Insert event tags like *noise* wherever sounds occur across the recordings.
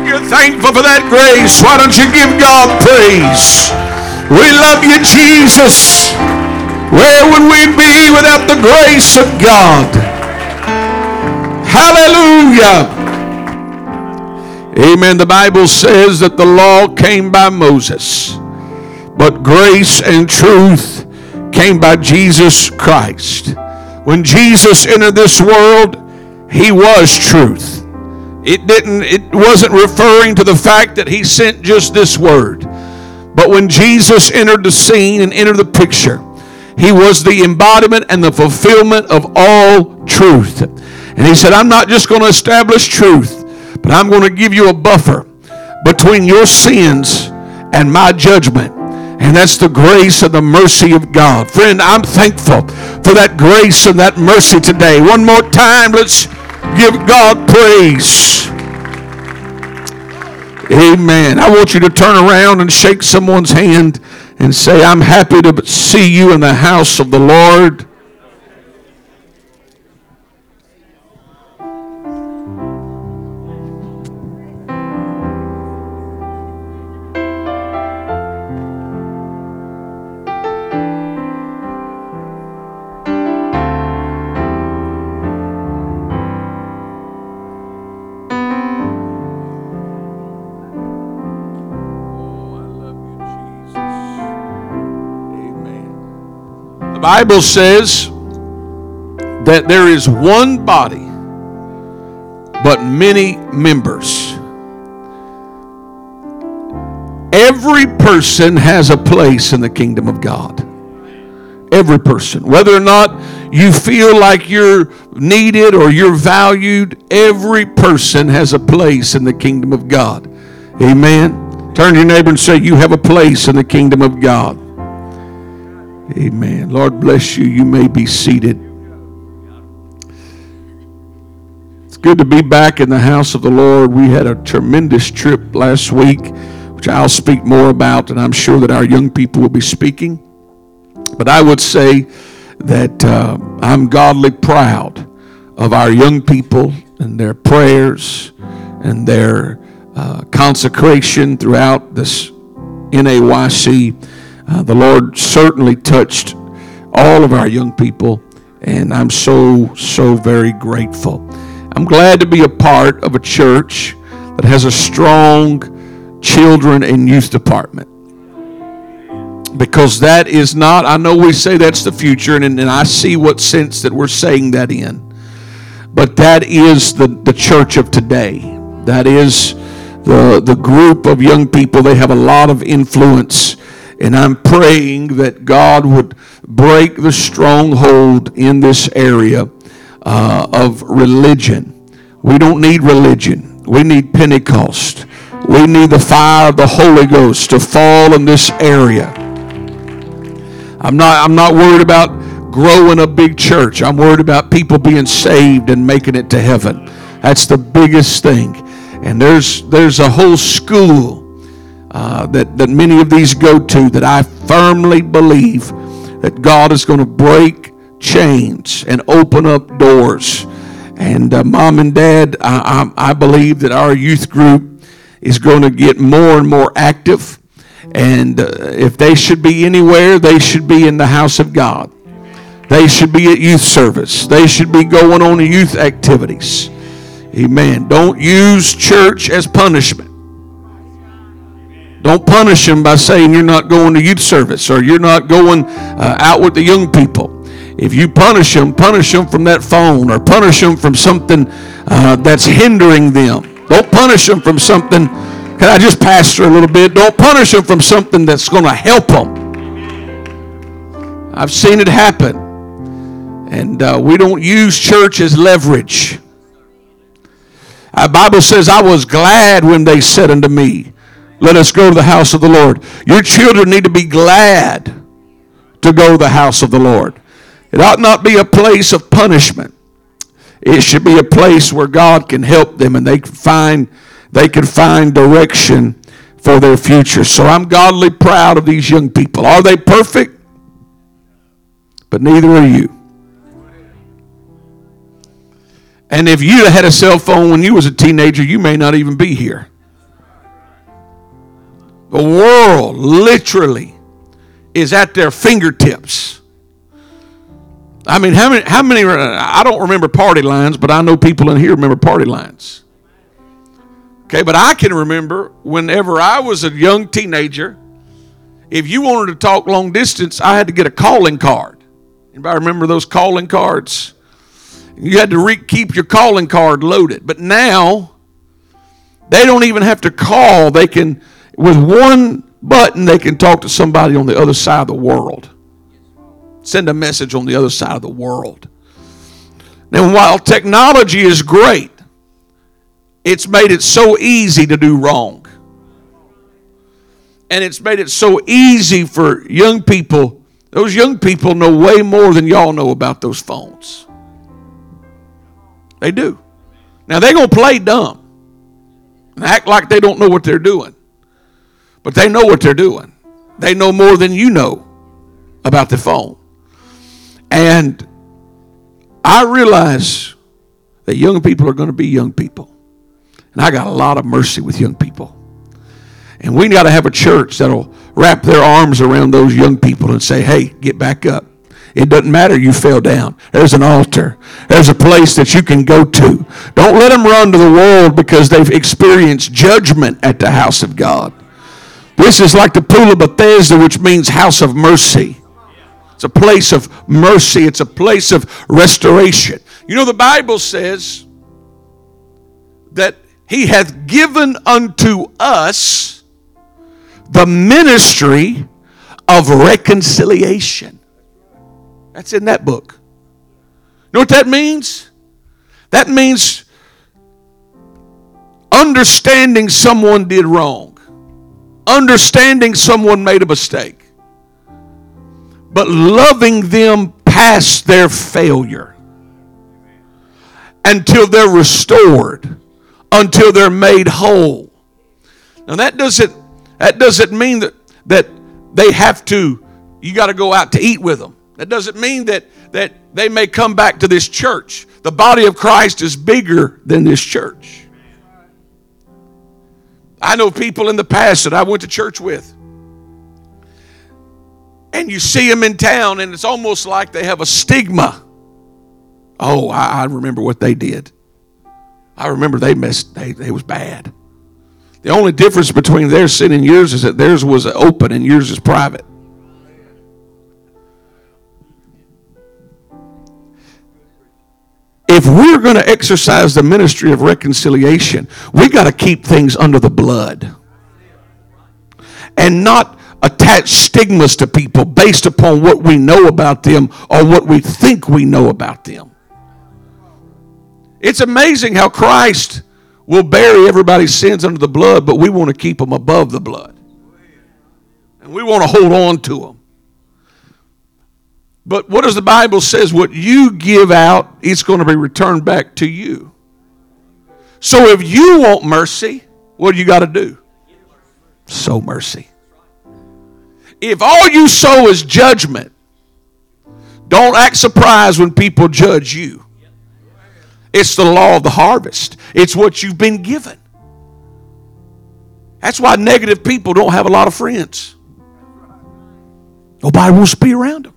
If you're thankful for that grace, why don't you give God praise? We love you, Jesus. Where would we be without the grace of God? Hallelujah. Amen. The Bible says that the law came by Moses, but grace and truth came by Jesus Christ. When Jesus entered this world, he was truth. It didn't it wasn't referring to the fact that he sent just this word. But when Jesus entered the scene and entered the picture, he was the embodiment and the fulfillment of all truth. And he said, I'm not just going to establish truth, but I'm going to give you a buffer between your sins and my judgment. And that's the grace and the mercy of God. Friend, I'm thankful for that grace and that mercy today. One more time, let's give God praise. Amen. I want you to turn around and shake someone's hand and say, I'm happy to see you in the house of the Lord. Bible says that there is one body, but many members. Every person has a place in the kingdom of God. Every person. Whether or not you feel like you're needed or you're valued, every person has a place in the kingdom of God. Amen. Turn to your neighbor and say, You have a place in the kingdom of God. Amen. Lord bless you. You may be seated. It's good to be back in the house of the Lord. We had a tremendous trip last week, which I'll speak more about, and I'm sure that our young people will be speaking. But I would say that uh, I'm godly proud of our young people and their prayers and their uh, consecration throughout this NAYC uh, the Lord certainly touched all of our young people, and I'm so, so very grateful. I'm glad to be a part of a church that has a strong children and youth department. Because that is not, I know we say that's the future, and, and I see what sense that we're saying that in. But that is the, the church of today. That is the, the group of young people. They have a lot of influence and I'm praying that God would break the stronghold in this area uh, of religion. We don't need religion, we need Pentecost. We need the fire of the Holy Ghost to fall in this area. I'm not, I'm not worried about growing a big church. I'm worried about people being saved and making it to heaven. That's the biggest thing. And there's, there's a whole school uh, that, that many of these go to that I firmly believe that God is going to break chains and open up doors. And uh, mom and dad, I, I, I believe that our youth group is going to get more and more active. And uh, if they should be anywhere, they should be in the house of God. They should be at youth service. They should be going on youth activities. Amen. Don't use church as punishment. Don't punish them by saying you're not going to youth service or you're not going uh, out with the young people. If you punish them, punish them from that phone or punish them from something uh, that's hindering them. Don't punish them from something. Can I just pastor a little bit? Don't punish them from something that's going to help them. I've seen it happen. And uh, we don't use church as leverage. The Bible says, I was glad when they said unto me, let us go to the house of the Lord. Your children need to be glad to go to the house of the Lord. It ought not be a place of punishment. It should be a place where God can help them and they can find they can find direction for their future. So I'm godly proud of these young people. Are they perfect? But neither are you. And if you had a cell phone when you was a teenager, you may not even be here. The world literally is at their fingertips. I mean, how many, how many, I don't remember party lines, but I know people in here remember party lines. Okay, but I can remember whenever I was a young teenager, if you wanted to talk long distance, I had to get a calling card. Anybody remember those calling cards? You had to re- keep your calling card loaded. But now, they don't even have to call. They can, with one button, they can talk to somebody on the other side of the world. Send a message on the other side of the world. Now, while technology is great, it's made it so easy to do wrong. And it's made it so easy for young people. Those young people know way more than y'all know about those phones. They do. Now, they're going to play dumb and act like they don't know what they're doing. But they know what they're doing. They know more than you know about the phone. And I realize that young people are going to be young people. And I got a lot of mercy with young people. And we got to have a church that'll wrap their arms around those young people and say, hey, get back up. It doesn't matter you fell down. There's an altar. There's a place that you can go to. Don't let them run to the world because they've experienced judgment at the house of God. This is like the pool of Bethesda, which means house of mercy. It's a place of mercy, it's a place of restoration. You know, the Bible says that He hath given unto us the ministry of reconciliation. That's in that book. You know what that means? That means understanding someone did wrong, understanding someone made a mistake, but loving them past their failure until they're restored, until they're made whole. Now that doesn't that doesn't mean that that they have to you got to go out to eat with them. That doesn't mean that, that they may come back to this church. The body of Christ is bigger than this church. I know people in the past that I went to church with. And you see them in town, and it's almost like they have a stigma. Oh, I, I remember what they did. I remember they messed, they, they was bad. The only difference between their sin and yours is that theirs was open and yours is private. If we're going to exercise the ministry of reconciliation, we got to keep things under the blood and not attach stigmas to people based upon what we know about them or what we think we know about them. It's amazing how Christ will bury everybody's sins under the blood, but we want to keep them above the blood. And we want to hold on to them. But what does the Bible says? What you give out, it's going to be returned back to you. So if you want mercy, what do you got to do? Sow mercy. If all you sow is judgment, don't act surprised when people judge you. It's the law of the harvest. It's what you've been given. That's why negative people don't have a lot of friends. Nobody wants to be around them.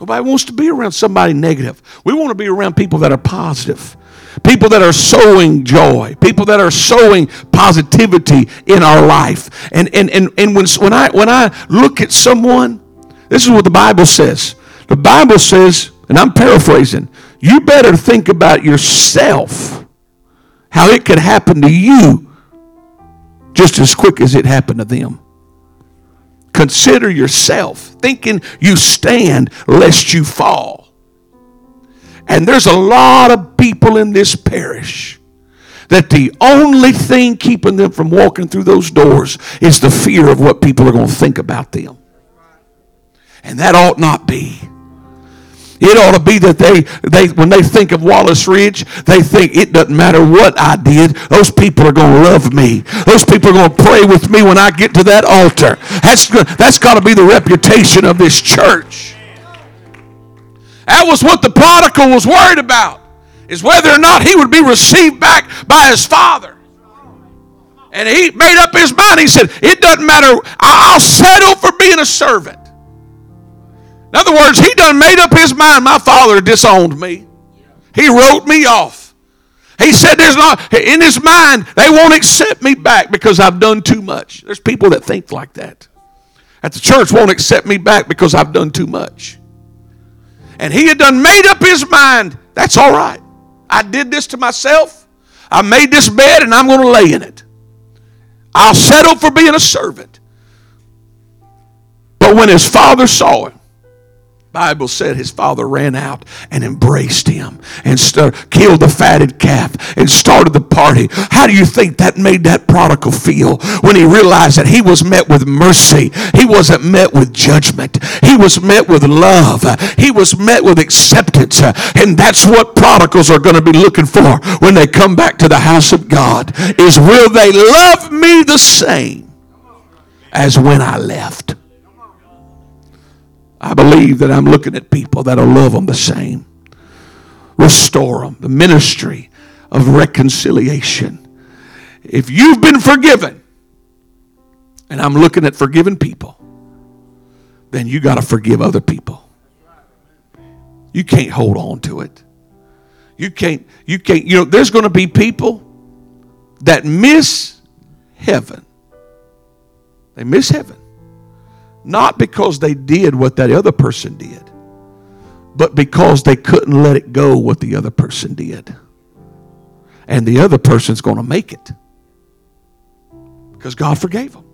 Nobody wants to be around somebody negative. We want to be around people that are positive, people that are sowing joy, people that are sowing positivity in our life. And, and, and, and when, when, I, when I look at someone, this is what the Bible says. The Bible says, and I'm paraphrasing, you better think about yourself, how it could happen to you just as quick as it happened to them. Consider yourself, thinking you stand lest you fall. And there's a lot of people in this parish that the only thing keeping them from walking through those doors is the fear of what people are going to think about them. And that ought not be. It ought to be that they, they, when they think of Wallace Ridge, they think it doesn't matter what I did. Those people are going to love me. Those people are going to pray with me when I get to that altar. That's, that's got to be the reputation of this church. That was what the prodigal was worried about, is whether or not he would be received back by his father. And he made up his mind. He said, It doesn't matter. I'll settle for being a servant. In other words, he done made up his mind. My father disowned me. He wrote me off. He said, There's not, in his mind, they won't accept me back because I've done too much. There's people that think like that. At the church won't accept me back because I've done too much. And he had done made up his mind. That's all right. I did this to myself. I made this bed and I'm going to lay in it. I'll settle for being a servant. But when his father saw him, Bible said his father ran out and embraced him and st- killed the fatted calf and started the party. How do you think that made that prodigal feel when he realized that he was met with mercy? He wasn't met with judgment. He was met with love. He was met with acceptance. And that's what prodigals are going to be looking for when they come back to the house of God is will they love me the same as when I left? I believe that I'm looking at people that'll love them the same. Restore them. The ministry of reconciliation. If you've been forgiven, and I'm looking at forgiven people, then you got to forgive other people. You can't hold on to it. You can't, you can't, you know, there's going to be people that miss heaven. They miss heaven not because they did what that other person did, but because they couldn't let it go what the other person did. And the other person's going to make it because God forgave them.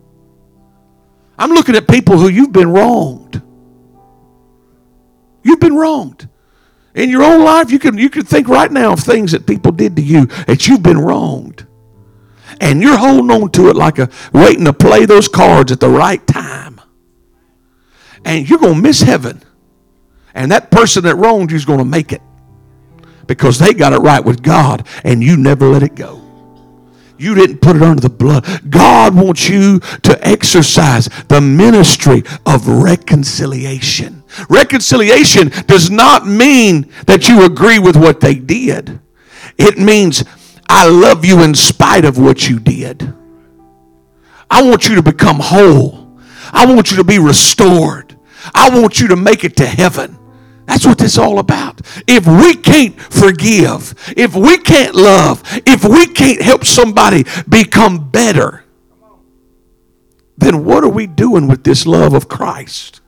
I'm looking at people who you've been wronged. You've been wronged. In your own life, you can, you can think right now of things that people did to you that you've been wronged. And you're holding on to it like a waiting to play those cards at the right time and you're going to miss heaven. And that person that wronged you is going to make it because they got it right with God and you never let it go. You didn't put it under the blood. God wants you to exercise the ministry of reconciliation. Reconciliation does not mean that you agree with what they did, it means I love you in spite of what you did. I want you to become whole, I want you to be restored. I want you to make it to heaven. That's what this is all about. If we can't forgive, if we can't love, if we can't help somebody become better, then what are we doing with this love of Christ?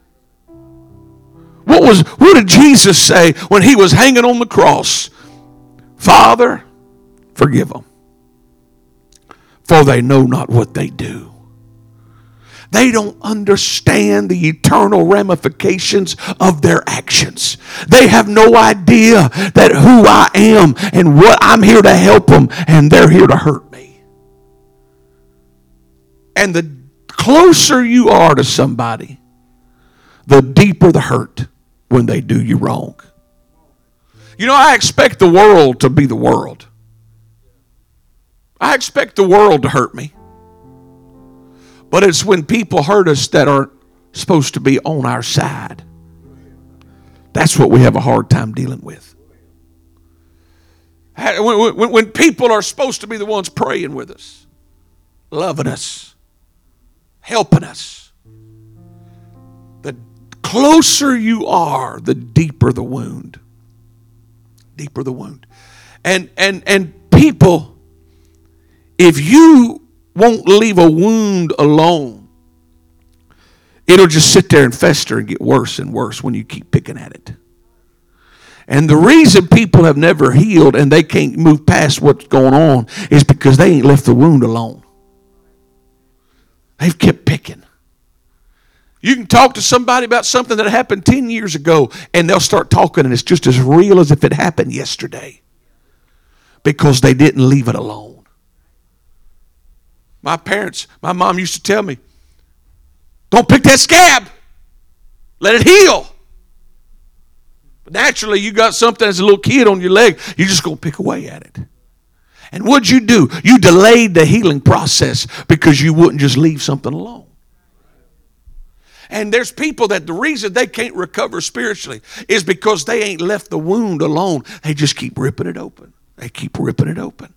What was what did Jesus say when he was hanging on the cross? Father, forgive them, for they know not what they do. They don't understand the eternal ramifications of their actions. They have no idea that who I am and what I'm here to help them, and they're here to hurt me. And the closer you are to somebody, the deeper the hurt when they do you wrong. You know, I expect the world to be the world. I expect the world to hurt me. But it's when people hurt us that are supposed to be on our side. That's what we have a hard time dealing with. When, when, when, people are supposed to be the ones praying with us, loving us, helping us, the closer you are, the deeper the wound. Deeper the wound. And and and people, if you won't leave a wound alone. It'll just sit there and fester and get worse and worse when you keep picking at it. And the reason people have never healed and they can't move past what's going on is because they ain't left the wound alone. They've kept picking. You can talk to somebody about something that happened 10 years ago and they'll start talking and it's just as real as if it happened yesterday because they didn't leave it alone. My parents, my mom used to tell me, don't pick that scab. Let it heal. But naturally, you got something as a little kid on your leg, you're just going to pick away at it. And what'd you do? You delayed the healing process because you wouldn't just leave something alone. And there's people that the reason they can't recover spiritually is because they ain't left the wound alone. They just keep ripping it open. They keep ripping it open.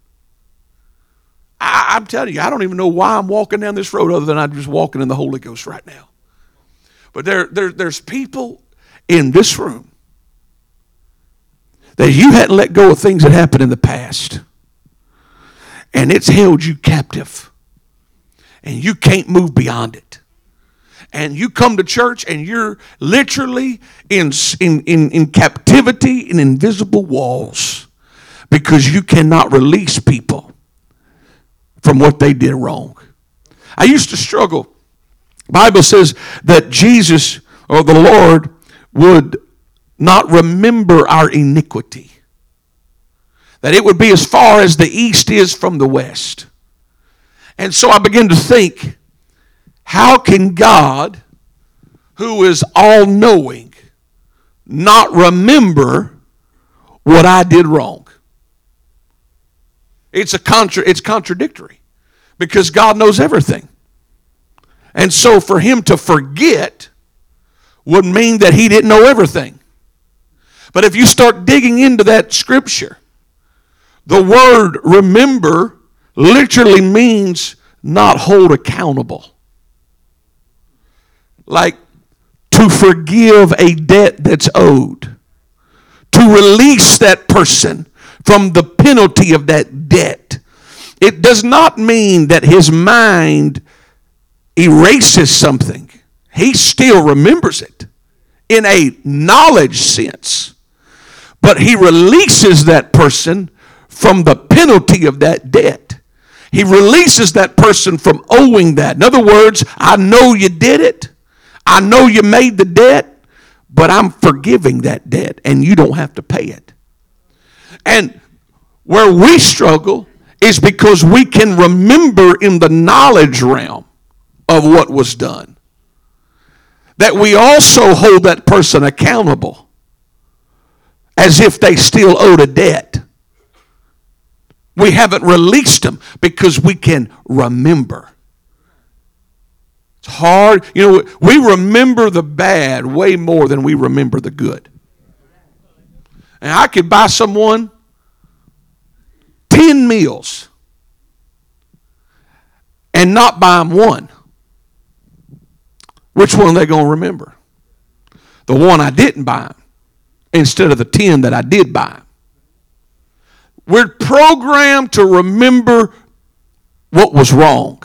I, I'm telling you, I don't even know why I'm walking down this road other than I'm just walking in the Holy Ghost right now. But there, there, there's people in this room that you hadn't let go of things that happened in the past. And it's held you captive. And you can't move beyond it. And you come to church and you're literally in, in, in, in captivity in invisible walls because you cannot release people from what they did wrong. I used to struggle Bible says that Jesus or the Lord would not remember our iniquity. That it would be as far as the east is from the west. And so I began to think, how can God, who is all knowing, not remember what I did wrong? It's a contra- it's contradictory because God knows everything. And so for him to forget would mean that he didn't know everything. But if you start digging into that scripture, the word remember literally means not hold accountable. Like to forgive a debt that's owed, to release that person from the penalty of that debt. It does not mean that his mind erases something, he still remembers it in a knowledge sense. But he releases that person from the penalty of that debt. He releases that person from owing that. In other words, I know you did it. I know you made the debt, but I'm forgiving that debt and you don't have to pay it. And where we struggle is because we can remember in the knowledge realm of what was done. That we also hold that person accountable as if they still owed a debt. We haven't released them because we can remember. It's hard. You know, we remember the bad way more than we remember the good. And I could buy someone 10 meals and not buy them one. Which one are they going to remember? The one I didn't buy instead of the 10 that I did buy. We're programmed to remember what was wrong,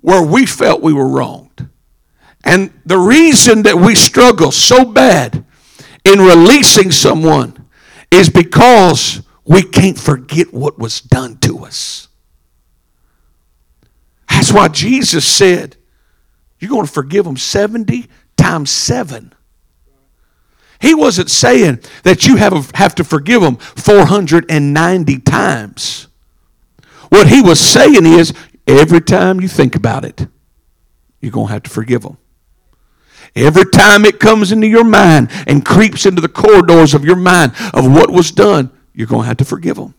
where we felt we were wronged. And the reason that we struggle so bad in releasing someone is because we can't forget what was done to us. That's why Jesus said, you're going to forgive them 70 times 7. He wasn't saying that you have, have to forgive them 490 times. What he was saying is every time you think about it, you're going to have to forgive them. Every time it comes into your mind and creeps into the corridors of your mind of what was done, you're going to have to forgive them.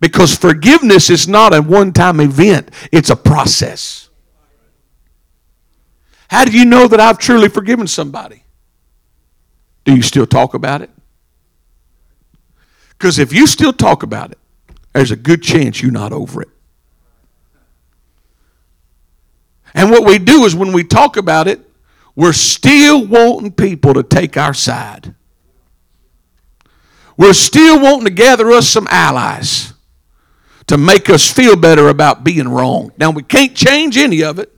Because forgiveness is not a one time event, it's a process. How do you know that I've truly forgiven somebody? Do you still talk about it? Because if you still talk about it, there's a good chance you're not over it. And what we do is when we talk about it, we're still wanting people to take our side. We're still wanting to gather us some allies to make us feel better about being wrong. Now, we can't change any of it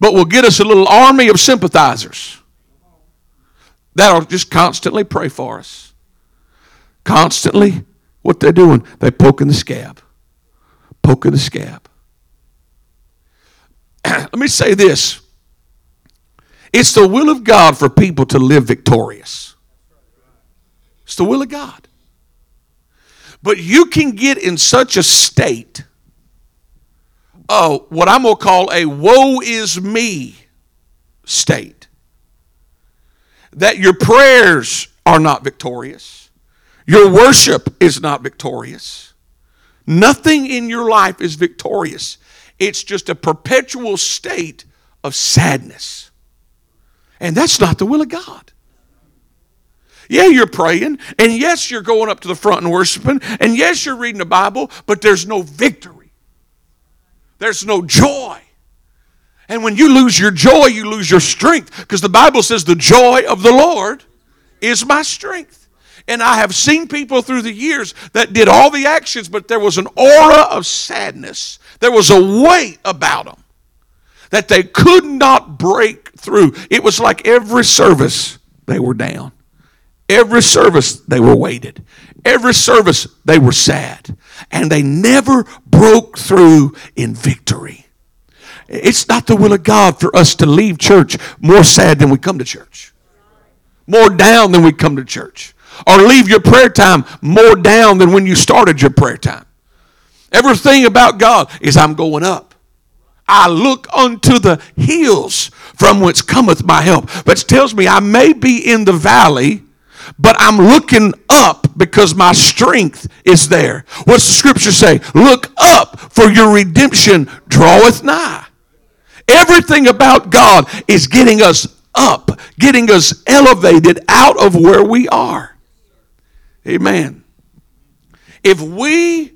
but we'll get us a little army of sympathizers that'll just constantly pray for us. Constantly, what they're doing, they're poking the scab, poking the scab. *clears throat* Let me say this it's the will of God for people to live victorious. It's the will of God. But you can get in such a state uh, what I'm going to call a woe is me state. That your prayers are not victorious, your worship is not victorious. Nothing in your life is victorious. It's just a perpetual state of sadness. And that's not the will of God. Yeah, you're praying, and yes, you're going up to the front and worshiping, and yes, you're reading the Bible, but there's no victory. There's no joy. And when you lose your joy, you lose your strength because the Bible says the joy of the Lord is my strength. And I have seen people through the years that did all the actions, but there was an aura of sadness. There was a weight about them that they could not break through. It was like every service they were down. Every service they were weighted. Every service they were sad. And they never broke through in victory. It's not the will of God for us to leave church more sad than we come to church, more down than we come to church, or leave your prayer time more down than when you started your prayer time. Everything about God is I'm going up. I look unto the hills from whence cometh my help. which tells me I may be in the valley, but I'm looking up because my strength is there. What's the scripture say? Look up, for your redemption draweth nigh. Everything about God is getting us up, getting us elevated out of where we are. Amen. If we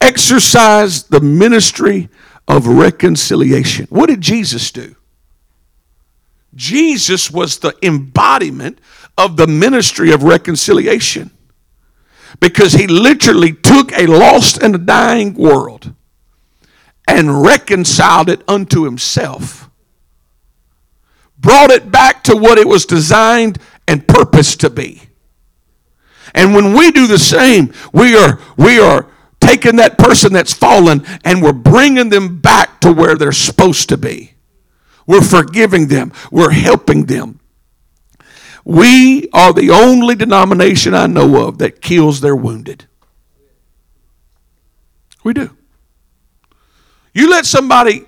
exercise the ministry of reconciliation. What did Jesus do? Jesus was the embodiment of the ministry of reconciliation because he literally took a lost and a dying world and reconciled it unto himself, brought it back to what it was designed and purposed to be. And when we do the same, we are, we are taking that person that's fallen and we're bringing them back to where they're supposed to be. We're forgiving them, we're helping them. We are the only denomination I know of that kills their wounded. We do. You let somebody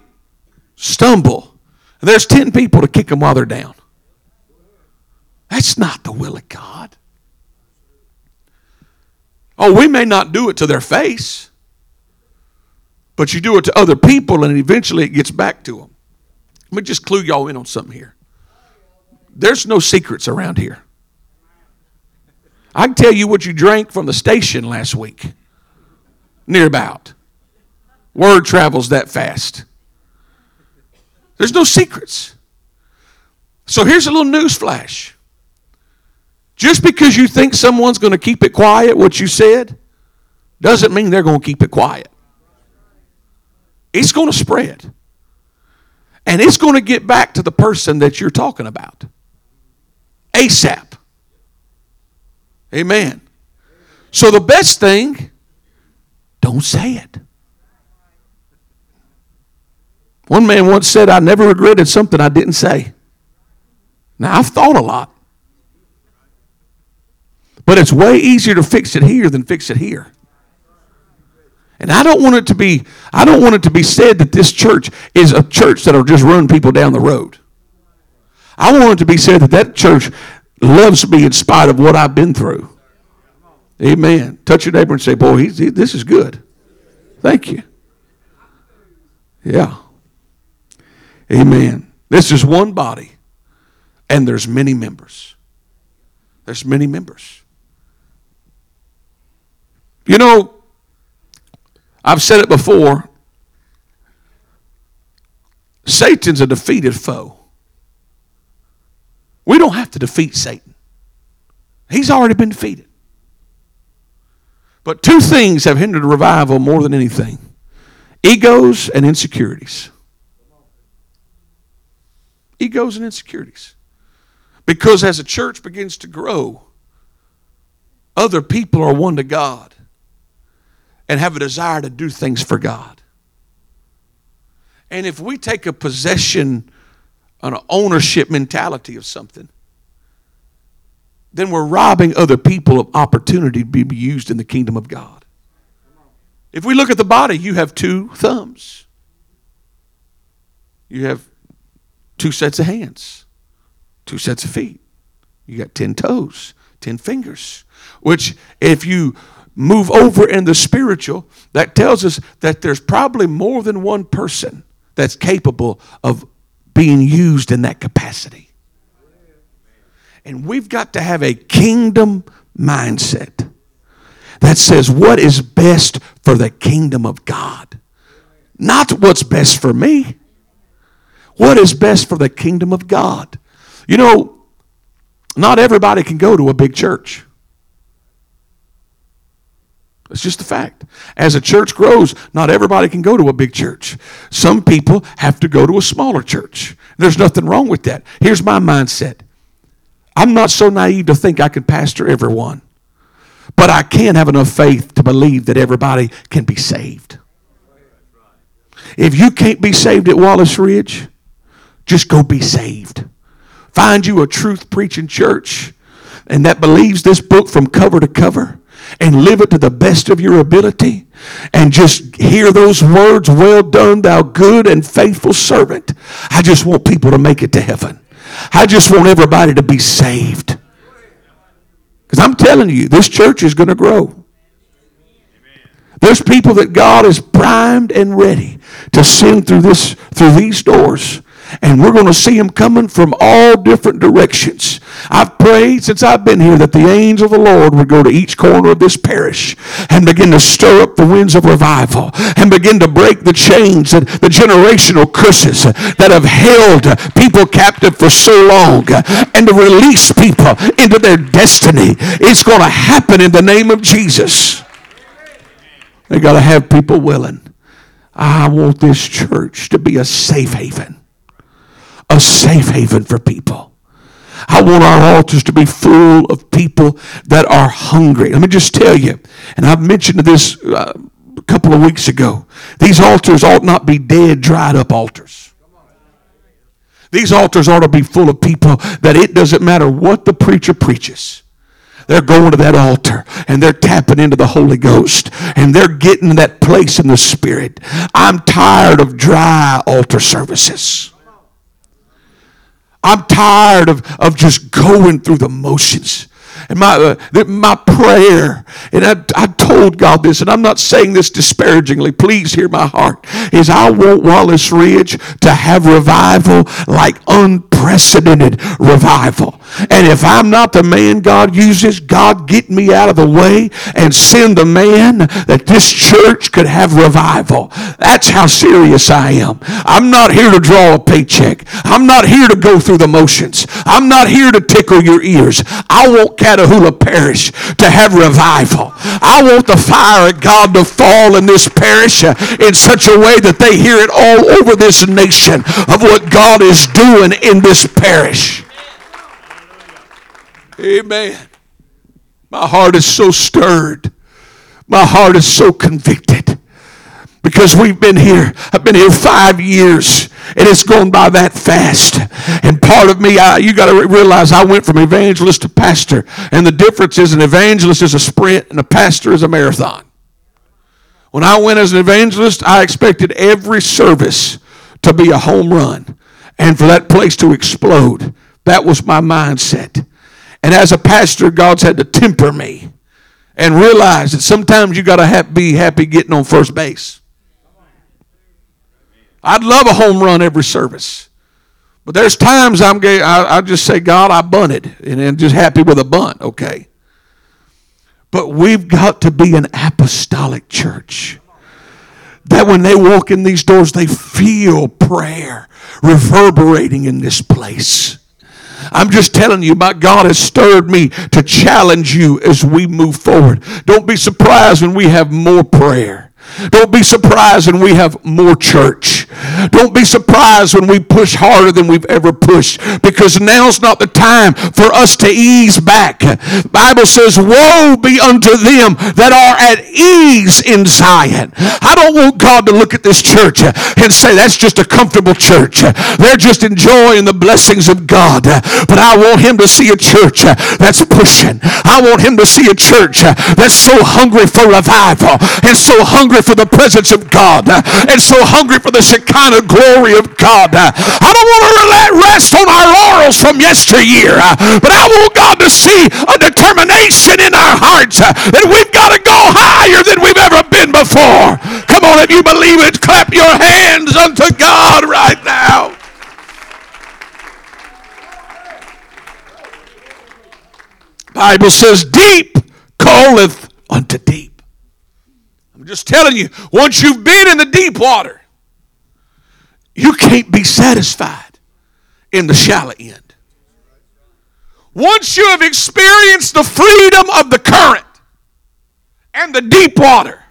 stumble, and there's 10 people to kick them while they're down. That's not the will of God. Oh, we may not do it to their face, but you do it to other people and eventually it gets back to them. Let me just clue y'all in on something here. There's no secrets around here. I can tell you what you drank from the station last week, near about. Word travels that fast. There's no secrets. So here's a little news flash. Just because you think someone's going to keep it quiet, what you said, doesn't mean they're going to keep it quiet. It's going to spread. And it's going to get back to the person that you're talking about. ASAP. Amen. So the best thing, don't say it. One man once said, I never regretted something I didn't say. Now, I've thought a lot. But it's way easier to fix it here than fix it here. And I don't want it to be I don't want it to be said that this church is a church that'll just run people down the road. I want it to be said that that church loves me in spite of what I've been through. Amen. Touch your neighbor and say, "Boy, he, this is good." Thank you. Yeah. Amen. This is one body, and there's many members. There's many members. You know, I've said it before Satan's a defeated foe. We don't have to defeat Satan, he's already been defeated. But two things have hindered revival more than anything egos and insecurities. Egos and insecurities. Because as a church begins to grow, other people are won to God and have a desire to do things for God. And if we take a possession, an ownership mentality of something, then we're robbing other people of opportunity to be used in the kingdom of God. If we look at the body, you have two thumbs. You have two sets of hands, two sets of feet. You got 10 toes, 10 fingers, which if you move over in the spiritual, that tells us that there's probably more than one person that's capable of being used in that capacity. And we've got to have a kingdom mindset that says what is best for the kingdom of God. Not what's best for me. What is best for the kingdom of God? You know, not everybody can go to a big church. It's just a fact. As a church grows, not everybody can go to a big church. Some people have to go to a smaller church. There's nothing wrong with that. Here's my mindset I'm not so naive to think I can pastor everyone, but I can have enough faith to believe that everybody can be saved. If you can't be saved at Wallace Ridge, just go be saved. Find you a truth preaching church and that believes this book from cover to cover and live it to the best of your ability and just hear those words, well done, thou good and faithful servant. I just want people to make it to heaven. I just want everybody to be saved. Because I'm telling you, this church is going to grow. There's people that God is primed and ready to send through this through these doors and we're going to see them coming from all different directions. I've prayed since I've been here that the angel of the Lord would go to each corner of this parish and begin to stir up the winds of revival and begin to break the chains and the generational curses that have held people captive for so long and to release people into their destiny. It's going to happen in the name of Jesus. They got to have people willing. I want this church to be a safe haven a safe haven for people. I want our altars to be full of people that are hungry. Let me just tell you, and I've mentioned this uh, a couple of weeks ago. These altars ought not be dead, dried up altars. These altars ought to be full of people that it doesn't matter what the preacher preaches. They're going to that altar and they're tapping into the Holy Ghost and they're getting that place in the Spirit. I'm tired of dry altar services. I'm tired of, of just going through the motions. And my, uh, my prayer, and I, I told God this, and I'm not saying this disparagingly, please hear my heart, is I want Wallace Ridge to have revival like unprecedented revival. And if I'm not the man God uses, God get me out of the way and send a man that this church could have revival. That's how serious I am. I'm not here to draw a paycheck. I'm not here to go through the motions. I'm not here to tickle your ears. I want Catahoula Parish to have revival. I want the fire of God to fall in this parish in such a way that they hear it all over this nation of what God is doing in this parish. Amen. My heart is so stirred. My heart is so convicted because we've been here. I've been here five years and it's gone by that fast. And part of me, I, you got to realize I went from evangelist to pastor. And the difference is an evangelist is a sprint and a pastor is a marathon. When I went as an evangelist, I expected every service to be a home run and for that place to explode. That was my mindset. And as a pastor, God's had to temper me and realize that sometimes you got to be happy getting on first base. I'd love a home run every service. But there's times I'm gay, I, I just say, God, I bunted, and then just happy with a bunt, okay? But we've got to be an apostolic church. That when they walk in these doors, they feel prayer reverberating in this place. I'm just telling you, my God has stirred me to challenge you as we move forward. Don't be surprised when we have more prayer. Don't be surprised when we have more church. Don't be surprised when we push harder than we've ever pushed because now's not the time for us to ease back. The Bible says, Woe be unto them that are at ease in Zion. I don't want God to look at this church and say that's just a comfortable church. They're just enjoying the blessings of God. But I want him to see a church that's pushing. I want him to see a church that's so hungry for revival and so hungry for the presence of God uh, and so hungry for the Shekinah glory of God. Uh, I don't want to let rest on our laurels from yesteryear, uh, but I want God to see a determination in our hearts that we've got to go higher than we've ever been before. Come on, if you believe it, clap your hands unto God right now. Bible says, deep calleth unto deep. Just telling you, once you've been in the deep water, you can't be satisfied in the shallow end. Once you have experienced the freedom of the current and the deep water,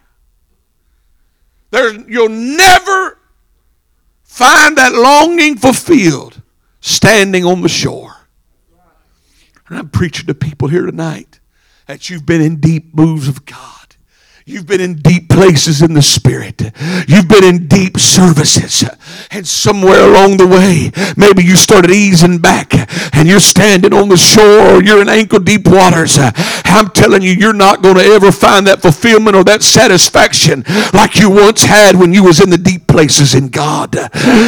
there, you'll never find that longing fulfilled standing on the shore. And I'm preaching to people here tonight that you've been in deep moves of God. You've been in deep places in the Spirit. You've been in deep services. And somewhere along the way, maybe you started easing back and you're standing on the shore or you're in ankle deep waters. I'm telling you, you're not going to ever find that fulfillment or that satisfaction like you once had when you was in the deep places in God.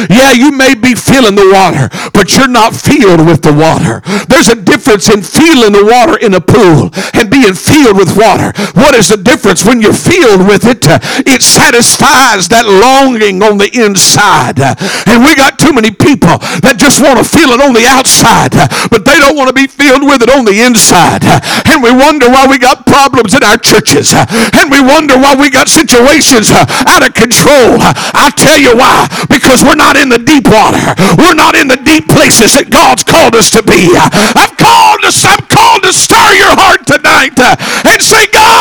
Yeah, you may be feeling the water, but you're not filled with the water. There's a difference in feeling the water in a pool and being filled with water. What is the difference when you you're filled with it, it satisfies that longing on the inside. And we got too many people that just want to feel it on the outside, but they don't want to be filled with it on the inside. And we wonder why we got problems in our churches. And we wonder why we got situations out of control. I'll tell you why. Because we're not in the deep water. We're not in the deep places that God's called us to be. I've called us, I'm called to stir your heart tonight and say, God,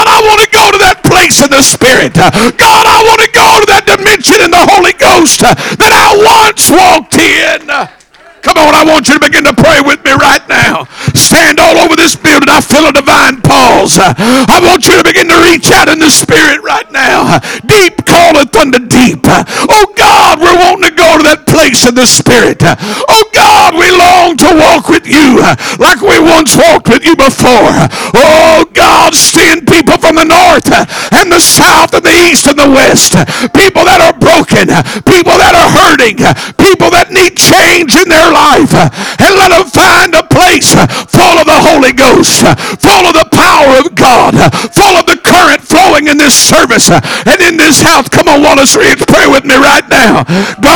place in the Spirit. God, I want to go to that dimension in the Holy Ghost that I once walked in. Come on, I want you to begin to pray with me right now. Stand all over this building. I feel a divine pause. I want you to begin to reach out in the spirit right now. Deep calleth unto deep. Oh God, we're wanting to go to that place in the spirit. Oh God, we long to walk with you like we once walked with you before. Oh God, send people from the north and the south and the east and the west. People that are broken. People that are hurting. People that need change in their life and let them find a place full of the Holy Ghost, full of the power of God, full of the current flowing in this service and in this house. Come on, Wallace Ridge, pray with me right now. God,